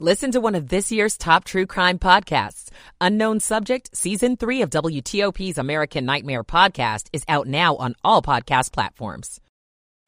Listen to one of this year's top true crime podcasts. Unknown Subject, Season 3 of WTOP's American Nightmare podcast is out now on all podcast platforms.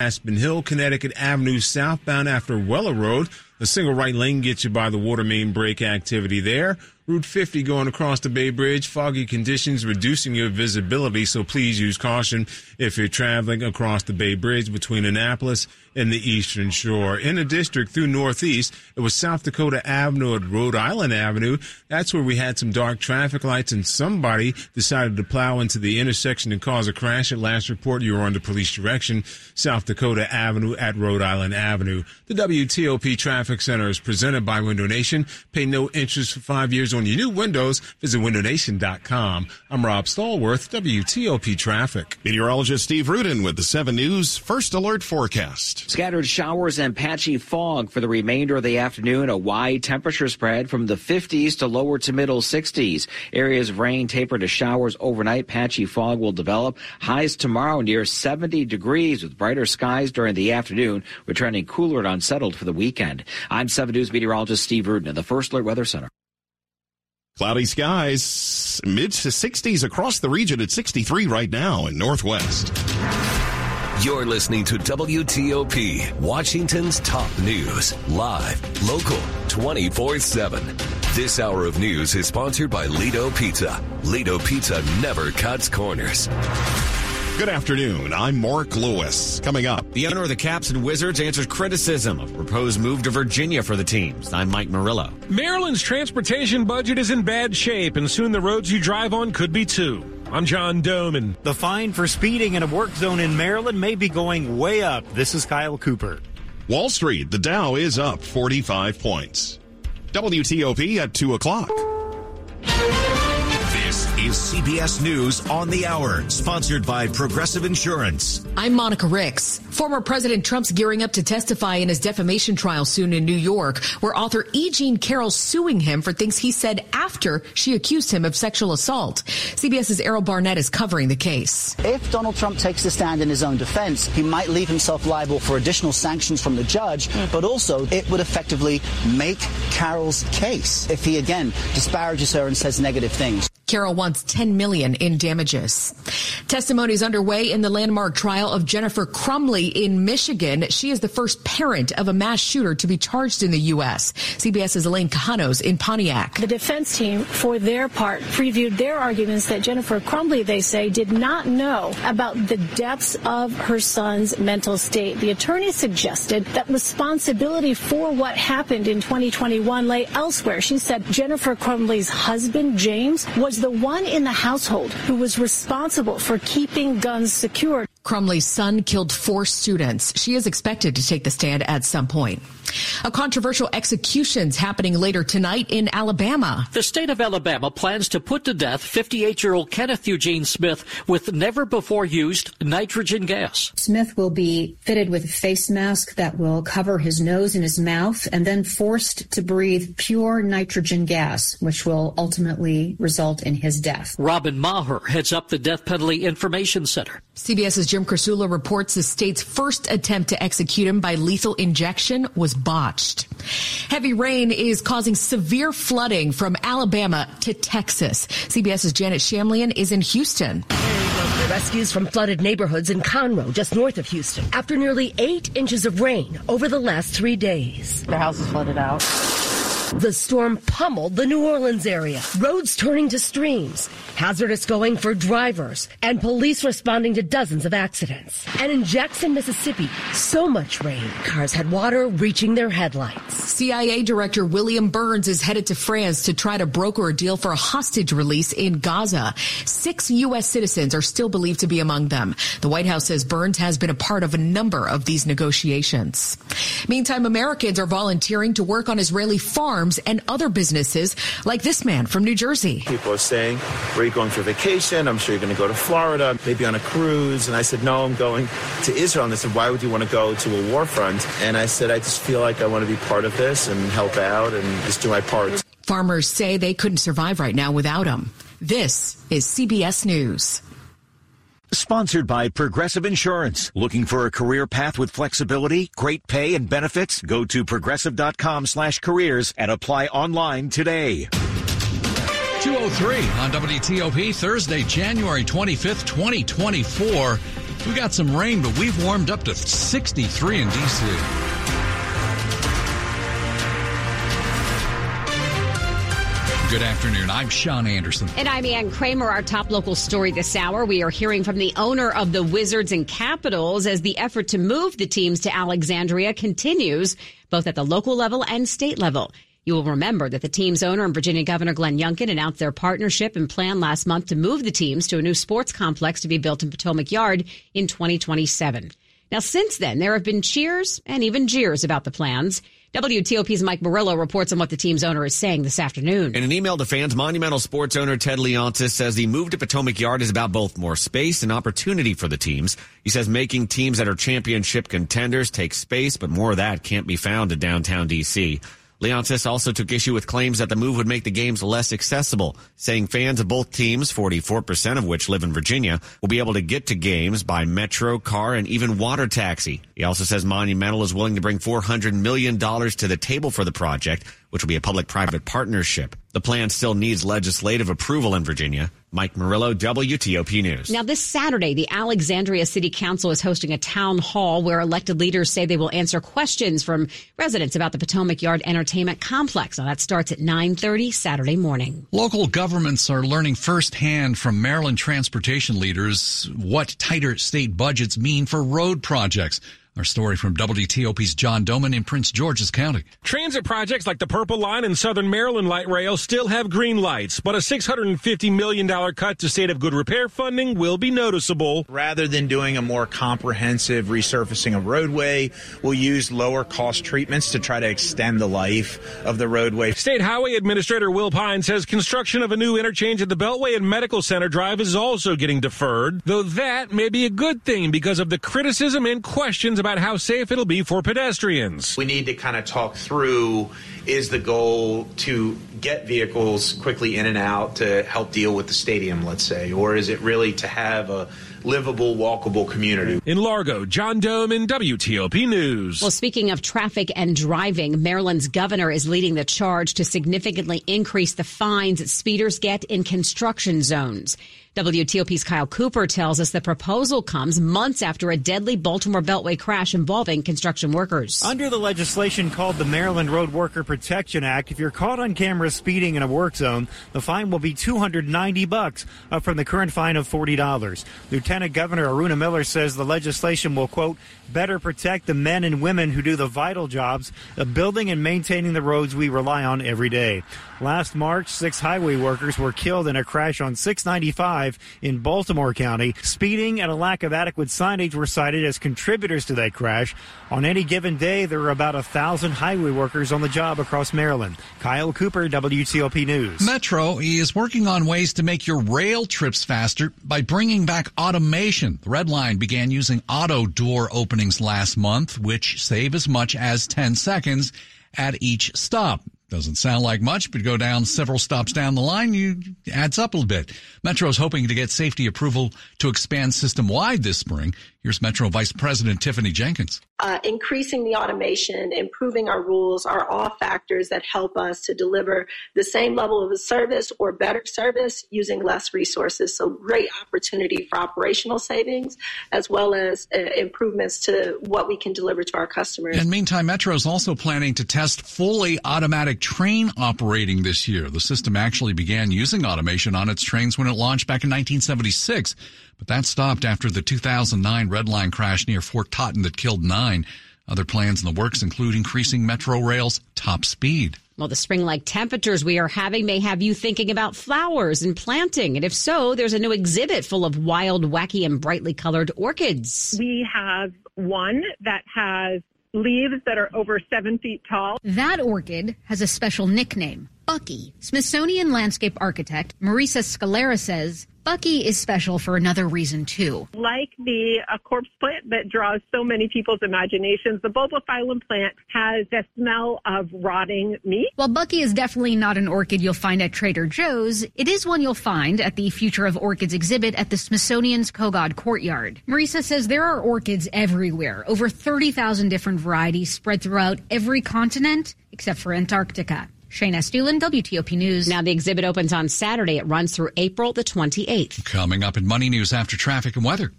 Aspen Hill, Connecticut Avenue southbound after Weller Road. A single right lane gets you by the water main break activity there. Route 50 going across the Bay Bridge. Foggy conditions reducing your visibility, so please use caution if you're traveling across the Bay Bridge between Annapolis and the Eastern Shore. In the district through Northeast, it was South Dakota Avenue at Rhode Island Avenue. That's where we had some dark traffic lights and somebody decided to plow into the intersection and cause a crash. At last report, you were under police direction. South Dakota Avenue at Rhode Island Avenue. The WTOP Traffic Center is presented by Window Nation. Pay no interest for five years on your new windows. Visit windownation.com. I'm Rob Stallworth, WTOP Traffic. Meteorologist Steve Rudin with the 7 News First Alert Forecast. Scattered showers and patchy fog for the remainder of the afternoon. A wide temperature spread from the 50s to lower to middle 60s. Areas of rain taper to showers overnight. Patchy fog will develop. Highs tomorrow near 70 degrees with brighter skies during the afternoon, returning cooler and unsettled for the weekend. I'm 7 News meteorologist Steve Rudin at the First Alert Weather Center. Cloudy skies, mid to 60s across the region at 63 right now in Northwest. You're listening to WTOP, Washington's top news, live, local, 24 7. This hour of news is sponsored by Lido Pizza. Lido Pizza never cuts corners. Good afternoon. I'm Mark Lewis. Coming up, the owner of the Caps and Wizards answers criticism of proposed move to Virginia for the teams. I'm Mike Murillo. Maryland's transportation budget is in bad shape, and soon the roads you drive on could be too. I'm John Domen. The fine for speeding in a work zone in Maryland may be going way up. This is Kyle Cooper. Wall Street, the Dow is up 45 points. WTOP at 2 o'clock CBS News on the Hour, sponsored by Progressive Insurance. I'm Monica Ricks. Former President Trump's gearing up to testify in his defamation trial soon in New York, where author E. Jean Carroll suing him for things he said after she accused him of sexual assault. CBS's Errol Barnett is covering the case. If Donald Trump takes the stand in his own defense, he might leave himself liable for additional sanctions from the judge, hmm. but also it would effectively make Carroll's case if he again disparages her and says negative things. Carroll wants 10 million in damages. Testimony is underway in the landmark trial of Jennifer In Michigan. She is the first parent of a mass shooter to be charged in the U.S. CBS's Elaine Quijano's in Pontiac. The defense team, for their part, previewed their arguments that Jennifer Crumbley, they say, did not know about the depths of her son's mental state. The attorney suggested that responsibility for what happened in 2021 lay elsewhere. She said Jennifer Crumbley's husband, James, was the one in the household who was responsible for keeping guns secured. Crumbley's son killed four students. She is expected to take the stand at some point. A controversial execution's happening later tonight in Alabama. The state of Alabama plans to put to death 58-year-old Kenneth Eugene Smith with never before used nitrogen gas. Smith will be fitted with a face mask that will cover his nose and his mouth and then forced to breathe pure nitrogen gas, which will ultimately result in his death. Robin Maher heads up the Death Penalty Information Center. CBS's Jim Krasula reports the state's first attempt to execute him by lethal injection was botched. Heavy rain is causing severe flooding from Alabama to Texas. CBS's Janet Shamlian is in Houston. Rescues from flooded neighborhoods in Conroe, just north of Houston, after nearly eight inches of rain over the last three days. Their house is flooded out. The storm pummeled the New Orleans area, roads turning to streams, hazardous going for drivers, and police responding to dozens of accidents. And in Jackson, Mississippi, so much rain, cars had water reaching their headlights. CIA Director William Burns is headed to France to try to broker a deal for a hostage release in Gaza. Six U.S. citizens are still believed to be among them. The White House says Burns has been a part of a number of these negotiations. Meantime, Americans are volunteering to work on Israeli farms farms and other businesses like this man from New Jersey. People are saying, Where are you going for vacation? I'm sure you're going to go to Florida, maybe on a cruise. And I said, No, I'm going to Israel. And they said, Why would you want to go to a war front? And I said, I just feel like I want to be part of this and help out and just do my part. Farmers say they couldn't survive right now without him. This is CBS News. Sponsored by Progressive Insurance. Looking for a career path with flexibility, great pay, and benefits? Go to progressive.com slash careers and apply online today. 203 on WTOP Thursday, January 25th, 2024. We got some rain, but we've warmed up to 63 in D.C. Good afternoon. I'm Sean Anderson. And I'm Ann Kramer. Our top local story this hour. We are hearing from the owner of the Wizards and Capitals as the effort to move the teams to Alexandria continues, both at the local level and state level. You will remember that the team's owner and Virginia Governor Glenn Youngkin announced their partnership and plan last month to move the teams to a new sports complex to be built in Potomac Yard in 2027. Now, since then, there have been cheers and even jeers about the plans. WTOP's Mike Murillo reports on what the team's owner is saying this afternoon. In an email to fans, Monumental Sports owner Ted Leonsis says the move to Potomac Yard is about both more space and opportunity for the teams. He says making teams that are championship contenders take space, but more of that can't be found in downtown D.C. Leonsis also took issue with claims that the move would make the games less accessible, saying fans of both teams, 44% of which live in Virginia, will be able to get to games by metro, car, and even water taxi. He also says Monumental is willing to bring $400 million to the table for the project, which will be a public-private partnership. The plan still needs legislative approval in Virginia. Mike Murillo, WTOP News. Now, this Saturday, the Alexandria City Council is hosting a town hall where elected leaders say they will answer questions from residents about the Potomac Yard Entertainment Complex. Now, that starts at 9.30 Saturday morning. Local governments are learning firsthand from Maryland transportation leaders what tighter state budgets mean for road projects. Our story from WTOP's John Domen in Prince George's County. Transit projects like the Purple Line and Southern Maryland Light Rail still have green lights, but a $650 million cut to state of good repair funding will be noticeable. Rather than doing a more comprehensive resurfacing of roadway, we'll use lower cost treatments to try to extend the life of the roadway. State Highway Administrator Will Pine says construction of a new interchange at the Beltway and Medical Center Drive is also getting deferred, though that may be a good thing because of the criticism and questions about how safe it'll be for pedestrians. We need to kind of talk through is the goal to get vehicles quickly in and out to help deal with the stadium, let's say, or is it really to have a livable, walkable community. In Largo, John Domen WTOP News. Well, speaking of traffic and driving, Maryland's governor is leading the charge to significantly increase the fines speeders get in construction zones. WTOP's Kyle Cooper tells us the proposal comes months after a deadly Baltimore Beltway crash involving construction workers. Under the legislation called the Maryland Road Worker Protection Act, if you're caught on camera speeding in a work zone, the fine will be 290 bucks, up from the current fine of $40. Lieutenant Governor Aruna Miller says the legislation will quote better protect the men and women who do the vital jobs of building and maintaining the roads we rely on every day. Last March, six highway workers were killed in a crash on 695 in Baltimore County. Speeding and a lack of adequate signage were cited as contributors to that crash. On any given day, there are about a thousand highway workers on the job across Maryland. Kyle Cooper, WTOP News. Metro is working on ways to make your rail trips faster by bringing back automation. The Red Line began using auto door openings last month, which save as much as 10 seconds at each stop. Doesn't sound like much, but go down several stops down the line, you adds up a little bit. Metro is hoping to get safety approval to expand system wide this spring. Here's Metro Vice President Tiffany Jenkins. Uh, increasing the automation, improving our rules are all factors that help us to deliver the same level of service or better service using less resources. So, great opportunity for operational savings as well as uh, improvements to what we can deliver to our customers. And meantime, Metro is also planning to test fully automatic train operating this year. The system actually began using automation on its trains when it launched back in 1976. But that stopped after the 2009 Red Line crash near Fort Totten that killed nine. Other plans in the works include increasing Metro Rail's top speed. Well, the spring like temperatures we are having may have you thinking about flowers and planting. And if so, there's a new exhibit full of wild, wacky, and brightly colored orchids. We have one that has leaves that are over seven feet tall. That orchid has a special nickname, Bucky. Smithsonian landscape architect Marisa Scalera says Bucky is special for another reason, too. Like the uh, corpse plant that draws so many people's imaginations, the bulbophyllum plant has the smell of rotting meat. While Bucky is definitely not an orchid you'll find at Trader Joe's, it is one you'll find at the Future of Orchids exhibit at the Smithsonian's Kogod Courtyard. Marisa says there are orchids everywhere, over 30,000 different varieties spread throughout every continent except for Antarctica. Shayna Estulin, WTOP News. Now the exhibit opens on Saturday. It runs through April the 28th. Coming up in Money News after traffic and weather.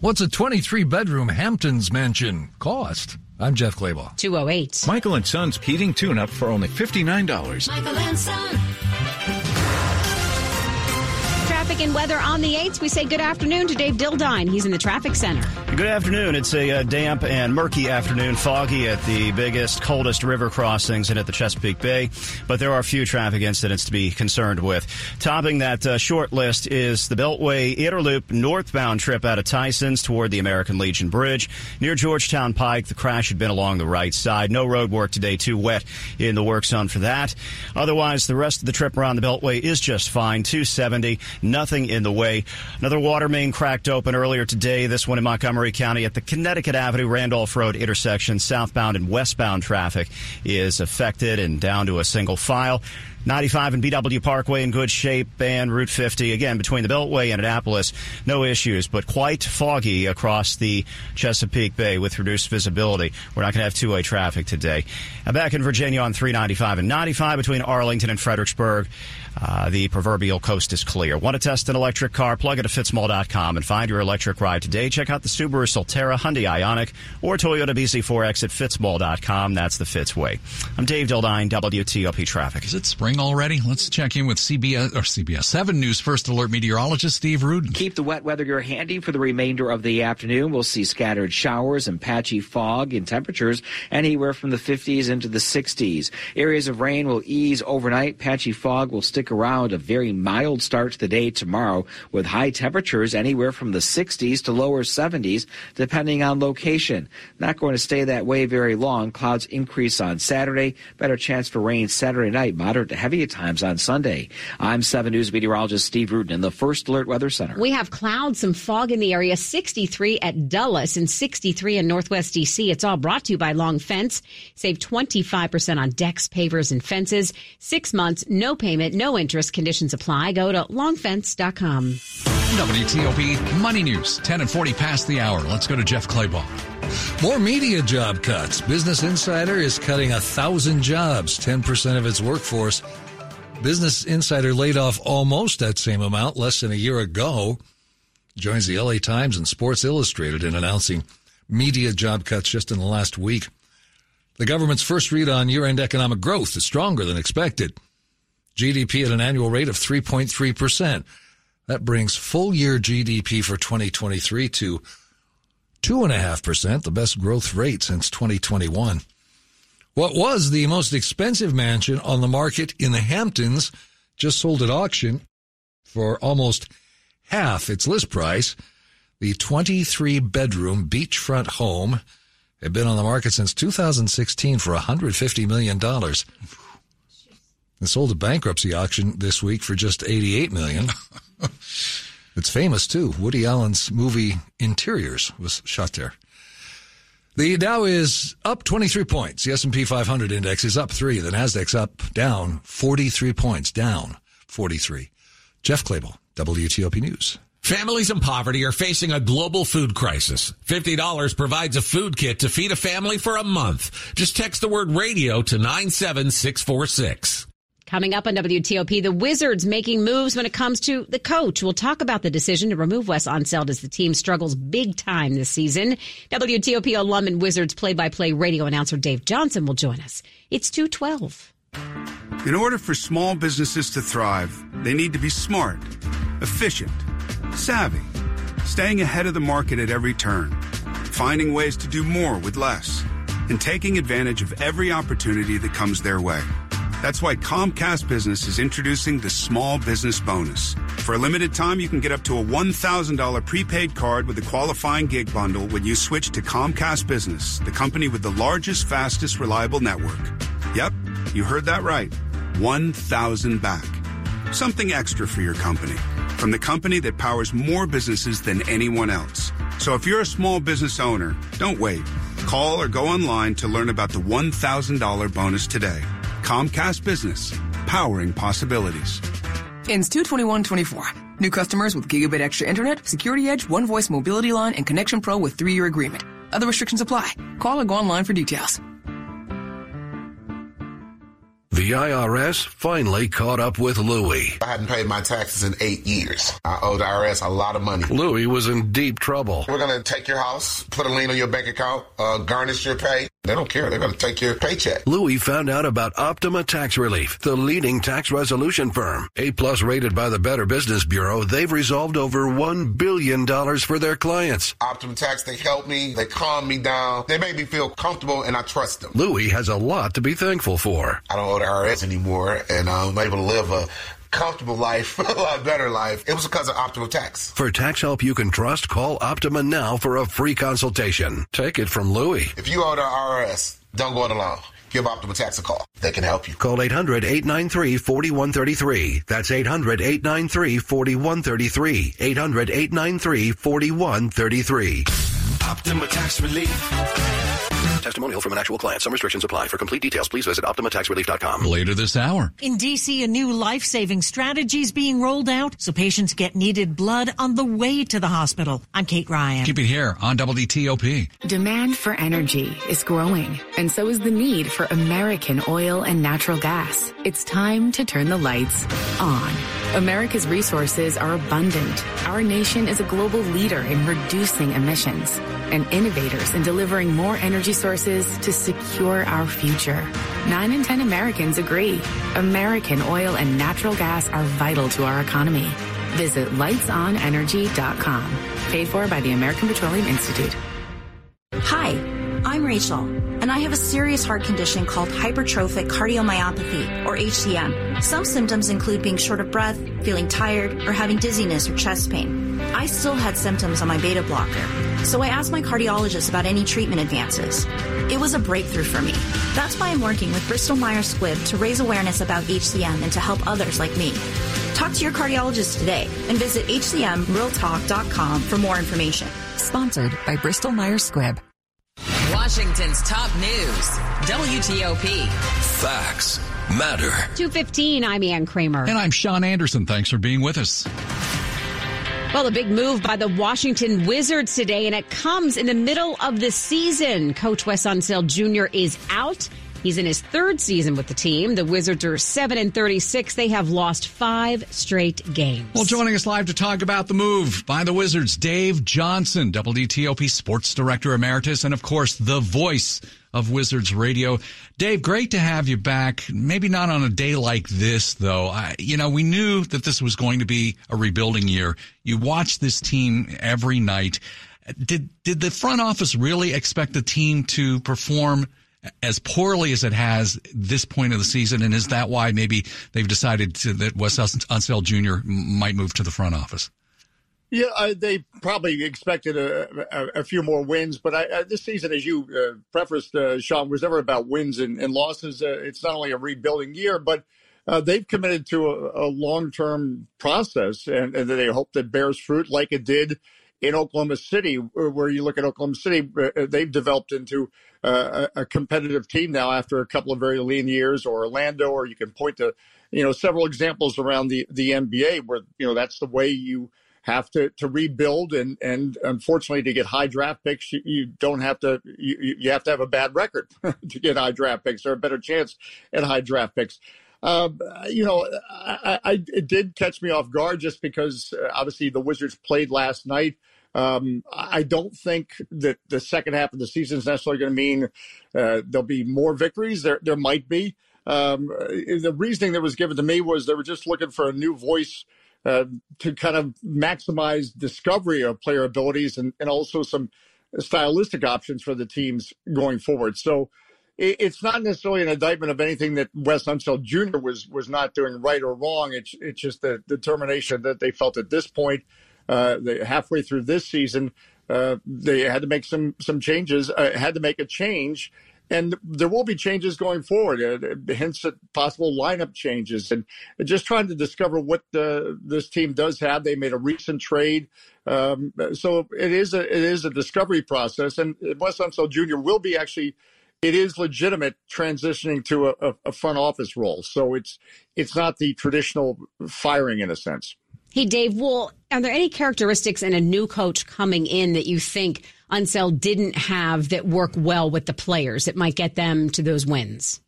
What's a 23 bedroom Hamptons mansion cost? I'm Jeff Claybaugh. 208. Michael and Son's heating tune up for only $59. Michael and Son. Traffic and weather on the 8th. We say good afternoon to Dave Dildine. He's in the traffic center. Good afternoon. It's a uh, damp and murky afternoon, foggy at the biggest, coldest river crossings and at the Chesapeake Bay, but there are a few traffic incidents to be concerned with. Topping that uh, short list is the Beltway Inner Loop northbound trip out of Tyson's toward the American Legion Bridge. Near Georgetown Pike, the crash had been along the right side. No road work today, too wet in the work zone for that. Otherwise, the rest of the trip around the Beltway is just fine. 270, nothing in the way. Another water main cracked open earlier today, this one in Montgomery County at the Connecticut Avenue Randolph Road intersection. Southbound and westbound traffic is affected and down to a single file. 95 and BW Parkway in good shape, and Route 50 again between the Beltway and Annapolis, no issues, but quite foggy across the Chesapeake Bay with reduced visibility. We're not going to have two-way traffic today. Back in Virginia on 395 and 95 between Arlington and Fredericksburg. Uh, the proverbial coast is clear. Want to test an electric car? Plug it at fitzmall.com and find your electric ride today. Check out the Subaru Solterra, Hyundai Ioniq, or Toyota BZ4X at fitzmall.com. That's the Fitz way. I'm Dave Dildine, WTOP Traffic. Is it spring already? Let's check in with CBS or CBS 7 News First Alert meteorologist Steve Rudin. Keep the wet weather gear handy for the remainder of the afternoon. We'll see scattered showers and patchy fog and temperatures anywhere from the 50s into the 60s. Areas of rain will ease overnight. Patchy fog will stick around a very mild start to the day tomorrow with high temperatures anywhere from the 60s to lower 70s depending on location. Not going to stay that way very long. Clouds increase on Saturday. Better chance for rain Saturday night. Moderate to heavy at times on Sunday. I'm 7 News meteorologist Steve Rudin in the First Alert Weather Center. We have clouds, some fog in the area, 63 at Dulles and 63 in Northwest DC. It's all brought to you by Long Fence. Save 25% on decks, pavers, and fences. Six months, no payment, no interest. Conditions apply. Go to longfence.com. WTOP Money News, 10 and 40 past the hour. Let's go to Jeff Claybaugh. More media job cuts. Business Insider is cutting a thousand jobs, 10% of its workforce. Business Insider laid off almost that same amount less than a year ago. Joins the LA Times and Sports Illustrated in announcing media job cuts just in the last week. The government's first read on year end economic growth is stronger than expected. GDP at an annual rate of 3.3%. That brings full year GDP for 2023 to 2.5%, the best growth rate since 2021. What was the most expensive mansion on the market in the Hamptons just sold at auction for almost half its list price. The 23 bedroom beachfront home had been on the market since 2016 for $150 million. It sold at bankruptcy auction this week for just 88 million. it's famous too. Woody Allen's movie Interiors was shot there. The Dow is up 23 points. The S&P 500 index is up 3. The Nasdaq's up down 43 points, down 43. Jeff Claybaugh, WTOP News. Families in poverty are facing a global food crisis. $50 provides a food kit to feed a family for a month. Just text the word radio to 97646. Coming up on WTOP, the Wizards making moves when it comes to the coach. We'll talk about the decision to remove Wes Unseld as the team struggles big time this season. WTOP alum and Wizards play-by-play radio announcer Dave Johnson will join us. It's 212. In order for small businesses to thrive, they need to be smart, efficient, savvy, staying ahead of the market at every turn, finding ways to do more with less, and taking advantage of every opportunity that comes their way. That's why Comcast Business is introducing the Small Business Bonus. For a limited time, you can get up to a $1,000 prepaid card with a qualifying gig bundle when you switch to Comcast Business, the company with the largest, fastest, reliable network. Yep, you heard that right. 1,000 back. Something extra for your company. from the company that powers more businesses than anyone else. So if you're a small business owner, don't wait. Call or go online to learn about the $1,000 bonus today. Comcast Business, powering possibilities. Ends 22124. New customers with gigabit extra internet, security edge, one voice mobility line, and connection pro with three year agreement. Other restrictions apply. Call or go online for details. The IRS finally caught up with Louie. I hadn't paid my taxes in eight years. I owed the IRS a lot of money. Louie was in deep trouble. We're going to take your house, put a lien on your bank account, uh, garnish your pay. They don't care. They're going to take your paycheck. Louie found out about Optima Tax Relief, the leading tax resolution firm. A plus rated by the Better Business Bureau, they've resolved over $1 billion for their clients. Optima Tax, they help me. They calm me down. They make me feel comfortable and I trust them. Louie has a lot to be thankful for. I don't owe the IRS anymore and I'm able to live a comfortable life, a lot better life. It was because of Optima Tax. For tax help you can trust, call Optima now for a free consultation. Take it from Louie. If you owe the IRS, don't go it alone. Give Optima Tax a call. They can help you. Call 800 893 4133. That's 800 893 4133. 800 893 4133. Optima Tax Relief. Testimonial from an actual client. Some restrictions apply. For complete details, please visit OptimaTaxRelief.com. Later this hour. In D.C., a new life-saving strategy is being rolled out so patients get needed blood on the way to the hospital. I'm Kate Ryan. Keep it here on WTOP. Demand for energy is growing, and so is the need for American oil and natural gas. It's time to turn the lights on. America's resources are abundant. Our nation is a global leader in reducing emissions and innovators in delivering more energy sources to secure our future. Nine in 10 Americans agree. American oil and natural gas are vital to our economy. Visit lightsonenergy.com. Paid for by the American Petroleum Institute. Hi, I'm Rachel, and I have a serious heart condition called hypertrophic cardiomyopathy, or HCM. Some symptoms include being short of breath, feeling tired, or having dizziness or chest pain. I still had symptoms on my beta blocker, so I asked my cardiologist about any treatment advances. It was a breakthrough for me. That's why I'm working with Bristol Myers Squibb to raise awareness about HCM and to help others like me. Talk to your cardiologist today and visit hcmrealtalk.com for more information. Sponsored by Bristol Myers Squibb. Washington's top news. WTOP. Facts matter. 215, I'm Ann Kramer. And I'm Sean Anderson. Thanks for being with us. Well, a big move by the Washington Wizards today, and it comes in the middle of the season. Coach Wes Unseld Jr. is out. He's in his third season with the team. The Wizards are 7 and 36. They have lost five straight games. Well, joining us live to talk about the move by the Wizards, Dave Johnson, WTOP Sports Director Emeritus, and of course, the voice of Wizards Radio. Dave, great to have you back. Maybe not on a day like this, though. I, you know, we knew that this was going to be a rebuilding year. You watch this team every night. Did did the front office really expect the team to perform as poorly as it has this point of the season? And is that why maybe they've decided to, that Wes Unseld Jr. might move to the front office? Yeah, uh, they probably expected a, a, a, few more wins, but I, this season, as you uh, prefaced, uh, Sean, was never about wins and, and losses. Uh, it's not only a rebuilding year, but uh, they've committed to a, a long-term process, and, and, they hope that bears fruit, like it did in Oklahoma City, where you look at Oklahoma City, they've developed into a, a competitive team now after a couple of very lean years, or Orlando, or you can point to you know several examples around the the NBA where you know that's the way you have to, to rebuild and, and unfortunately to get high draft picks, you, you don't have to, you, you have to have a bad record to get high draft picks or a better chance at high draft picks. Um, you know, I, I, it did catch me off guard just because uh, obviously the Wizards played last night. Um, I don't think that the second half of the season is necessarily going to mean uh, there'll be more victories. There, there might be. Um, the reasoning that was given to me was they were just looking for a new voice uh, to kind of maximize discovery of player abilities and, and also some stylistic options for the teams going forward. So it, it's not necessarily an indictment of anything that Wes Unseld Jr. was was not doing right or wrong. It's it's just the determination that they felt at this point, uh, halfway through this season, uh, they had to make some some changes, uh, had to make a change and there will be changes going forward. Uh, at possible lineup changes, and just trying to discover what this team does have. They made a recent trade, um, so it is a it is a discovery process. And Wes Unseld Jr. will be actually. It is legitimate transitioning to a, a front office role, so it's it's not the traditional firing in a sense. Hey, Dave. Well, are there any characteristics in a new coach coming in that you think Unseld didn't have that work well with the players that might get them to those wins?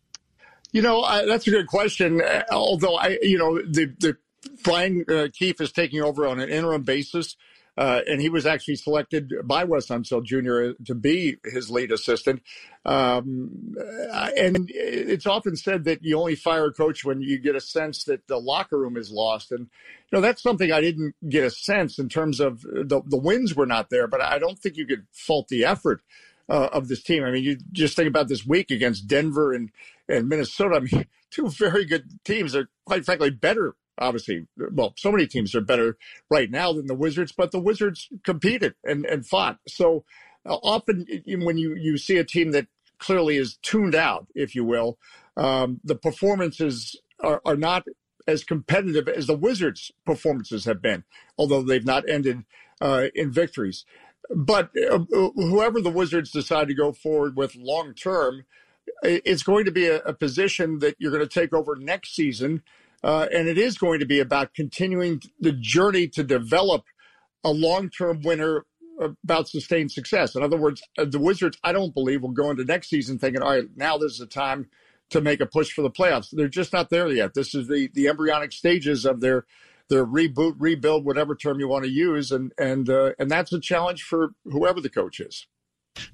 You know, I, that's a good question. Although I, you know, the the Brian uh, Keefe is taking over on an interim basis. Uh, and he was actually selected by Wes Unseld Jr. to be his lead assistant. Um, and it's often said that you only fire a coach when you get a sense that the locker room is lost. And, you know, that's something I didn't get a sense in terms of the, the wins were not there, but I don't think you could fault the effort. Uh, of this team. I mean, you just think about this week against Denver and, and Minnesota. I mean, two very good teams are quite frankly better obviously, well, so many teams are better right now than the Wizards, but the Wizards competed and, and fought. So uh, often when you, you see a team that clearly is tuned out, if you will, um, the performances are, are not as competitive as the Wizards' performances have been, although they've not ended uh, in victories. But uh, whoever the Wizards decide to go forward with long term, it's going to be a, a position that you're going to take over next season uh, and it is going to be about continuing the journey to develop a long term winner about sustained success. In other words, uh, the Wizards, I don't believe, will go into next season thinking, all right, now this is the time to make a push for the playoffs. They're just not there yet. This is the, the embryonic stages of their their reboot, rebuild, whatever term you want to use, and and uh, and that's a challenge for whoever the coach is.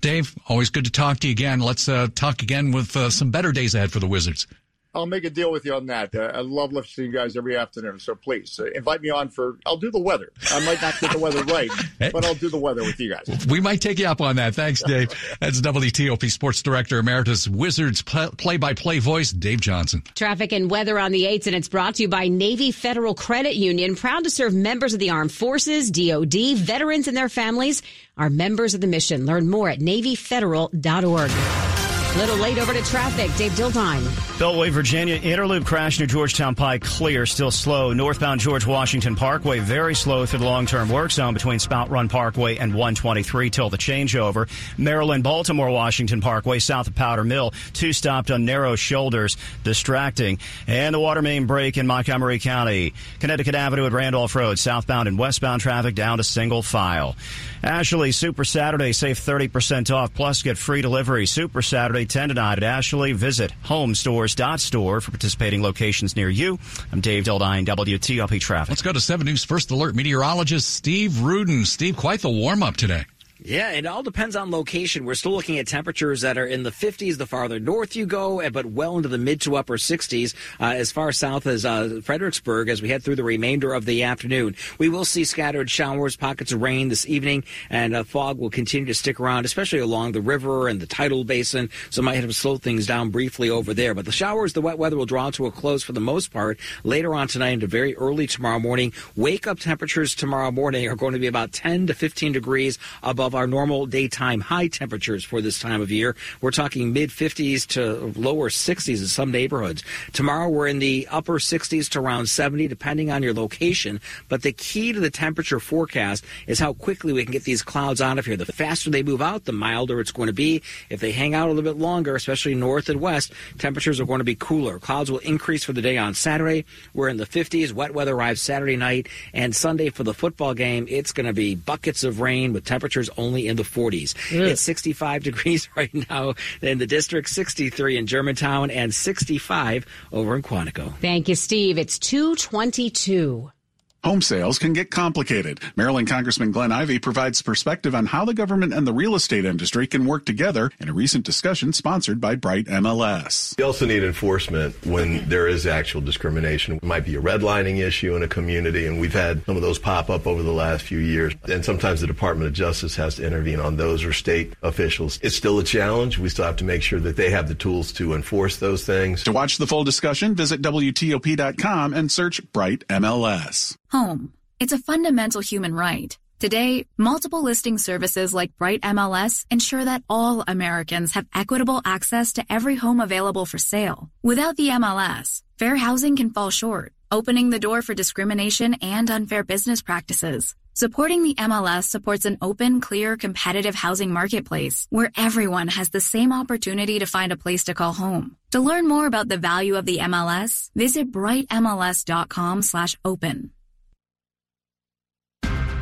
Dave, always good to talk to you again. Let's uh, talk again with uh, some better days ahead for the Wizards. I'll make a deal with you on that. Uh, I love listening to you guys every afternoon. So please uh, invite me on for. I'll do the weather. I might not get the weather right, but I'll do the weather with you guys. We might take you up on that. Thanks, Dave. That's WTOP Sports Director Emeritus Wizards play-by-play voice Dave Johnson. Traffic and weather on the eights, and it's brought to you by Navy Federal Credit Union, proud to serve members of the armed forces, DoD, veterans, and their families. Our members of the mission. Learn more at NavyFederal.org. Little late over to traffic. Dave Dildine. Beltway, Virginia. Inner Loop crash near Georgetown Pike. Clear. Still slow. Northbound George Washington Parkway. Very slow through the long-term work zone between Spout Run Parkway and 123 till the changeover. Maryland, Baltimore, Washington Parkway. South of Powder Mill. Two stopped on narrow shoulders. Distracting. And the water main break in Montgomery County. Connecticut Avenue at Randolph Road. Southbound and westbound traffic down to single file. Ashley, Super Saturday. Save 30% off. Plus get free delivery. Super Saturday. Saturday 10 tonight at Ashley. Visit homestores.store for participating locations near you. I'm Dave Dildine, WTOP Traffic. Let's go to 7 News First Alert meteorologist Steve Rudin. Steve, quite the warm up today. Yeah, it all depends on location. We're still looking at temperatures that are in the 50s the farther north you go, eh, but well into the mid to upper 60s uh, as far south as uh, Fredericksburg as we head through the remainder of the afternoon. We will see scattered showers, pockets of rain this evening, and uh, fog will continue to stick around, especially along the river and the tidal basin, so might have to slow things down briefly over there. But the showers, the wet weather will draw to a close for the most part later on tonight into very early tomorrow morning. Wake up temperatures tomorrow morning are going to be about 10 to 15 degrees above above our normal daytime high temperatures for this time of year. We're talking mid 50s to lower 60s in some neighborhoods. Tomorrow we're in the upper 60s to around 70 depending on your location. But the key to the temperature forecast is how quickly we can get these clouds out of here. The faster they move out, the milder it's going to be. If they hang out a little bit longer, especially north and west, temperatures are going to be cooler. Clouds will increase for the day on Saturday. We're in the 50s. Wet weather arrives Saturday night and Sunday for the football game. It's going to be buckets of rain with temperatures only in the 40s. It's 65 degrees right now in the district, 63 in Germantown, and 65 over in Quantico. Thank you, Steve. It's 222. Home sales can get complicated. Maryland Congressman Glenn Ivey provides perspective on how the government and the real estate industry can work together in a recent discussion sponsored by Bright MLS. We also need enforcement when there is actual discrimination. It might be a redlining issue in a community, and we've had some of those pop up over the last few years. And sometimes the Department of Justice has to intervene on those or state officials. It's still a challenge. We still have to make sure that they have the tools to enforce those things. To watch the full discussion, visit WTOP.com and search Bright MLS. Home. It's a fundamental human right. Today, multiple listing services like Bright MLS ensure that all Americans have equitable access to every home available for sale. Without the MLS, fair housing can fall short, opening the door for discrimination and unfair business practices. Supporting the MLS supports an open, clear, competitive housing marketplace where everyone has the same opportunity to find a place to call home. To learn more about the value of the MLS, visit brightmls.com slash open.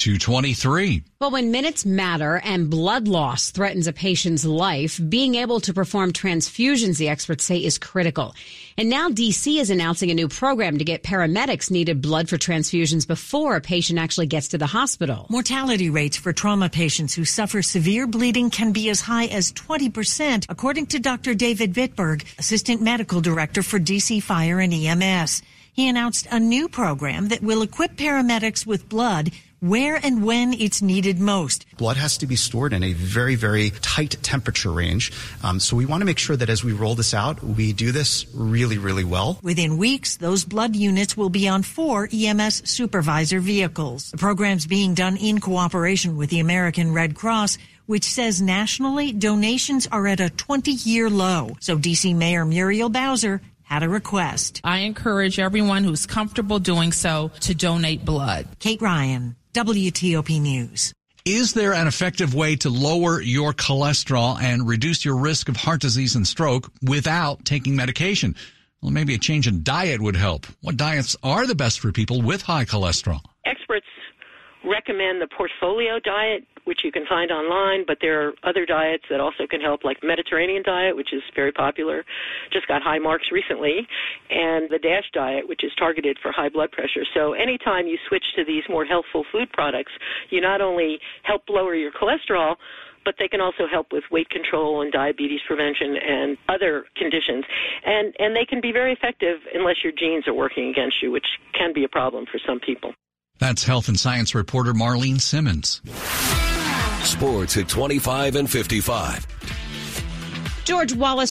223. Well, when minutes matter and blood loss threatens a patient's life, being able to perform transfusions, the experts say, is critical. And now DC is announcing a new program to get paramedics needed blood for transfusions before a patient actually gets to the hospital. Mortality rates for trauma patients who suffer severe bleeding can be as high as 20%, according to Dr. David Bitberg, Assistant Medical Director for DC Fire and EMS. He announced a new program that will equip paramedics with blood where and when it's needed most. Blood has to be stored in a very, very tight temperature range. Um, so we want to make sure that as we roll this out, we do this really, really well. Within weeks, those blood units will be on four EMS supervisor vehicles. The program's being done in cooperation with the American Red Cross which says nationally donations are at a 20 year low. So DC Mayor Muriel Bowser had a request. I encourage everyone who's comfortable doing so to donate blood. Kate Ryan, WTOP News. Is there an effective way to lower your cholesterol and reduce your risk of heart disease and stroke without taking medication? Well, maybe a change in diet would help. What diets are the best for people with high cholesterol? Experts recommend the portfolio diet, which you can find online, but there are other diets that also can help, like Mediterranean diet, which is very popular, just got high marks recently, and the DASH diet, which is targeted for high blood pressure. So anytime you switch to these more healthful food products, you not only help lower your cholesterol, but they can also help with weight control and diabetes prevention and other conditions. And and they can be very effective unless your genes are working against you, which can be a problem for some people. That's health and science reporter Marlene Simmons. Sports at 25 and 55. George Wallace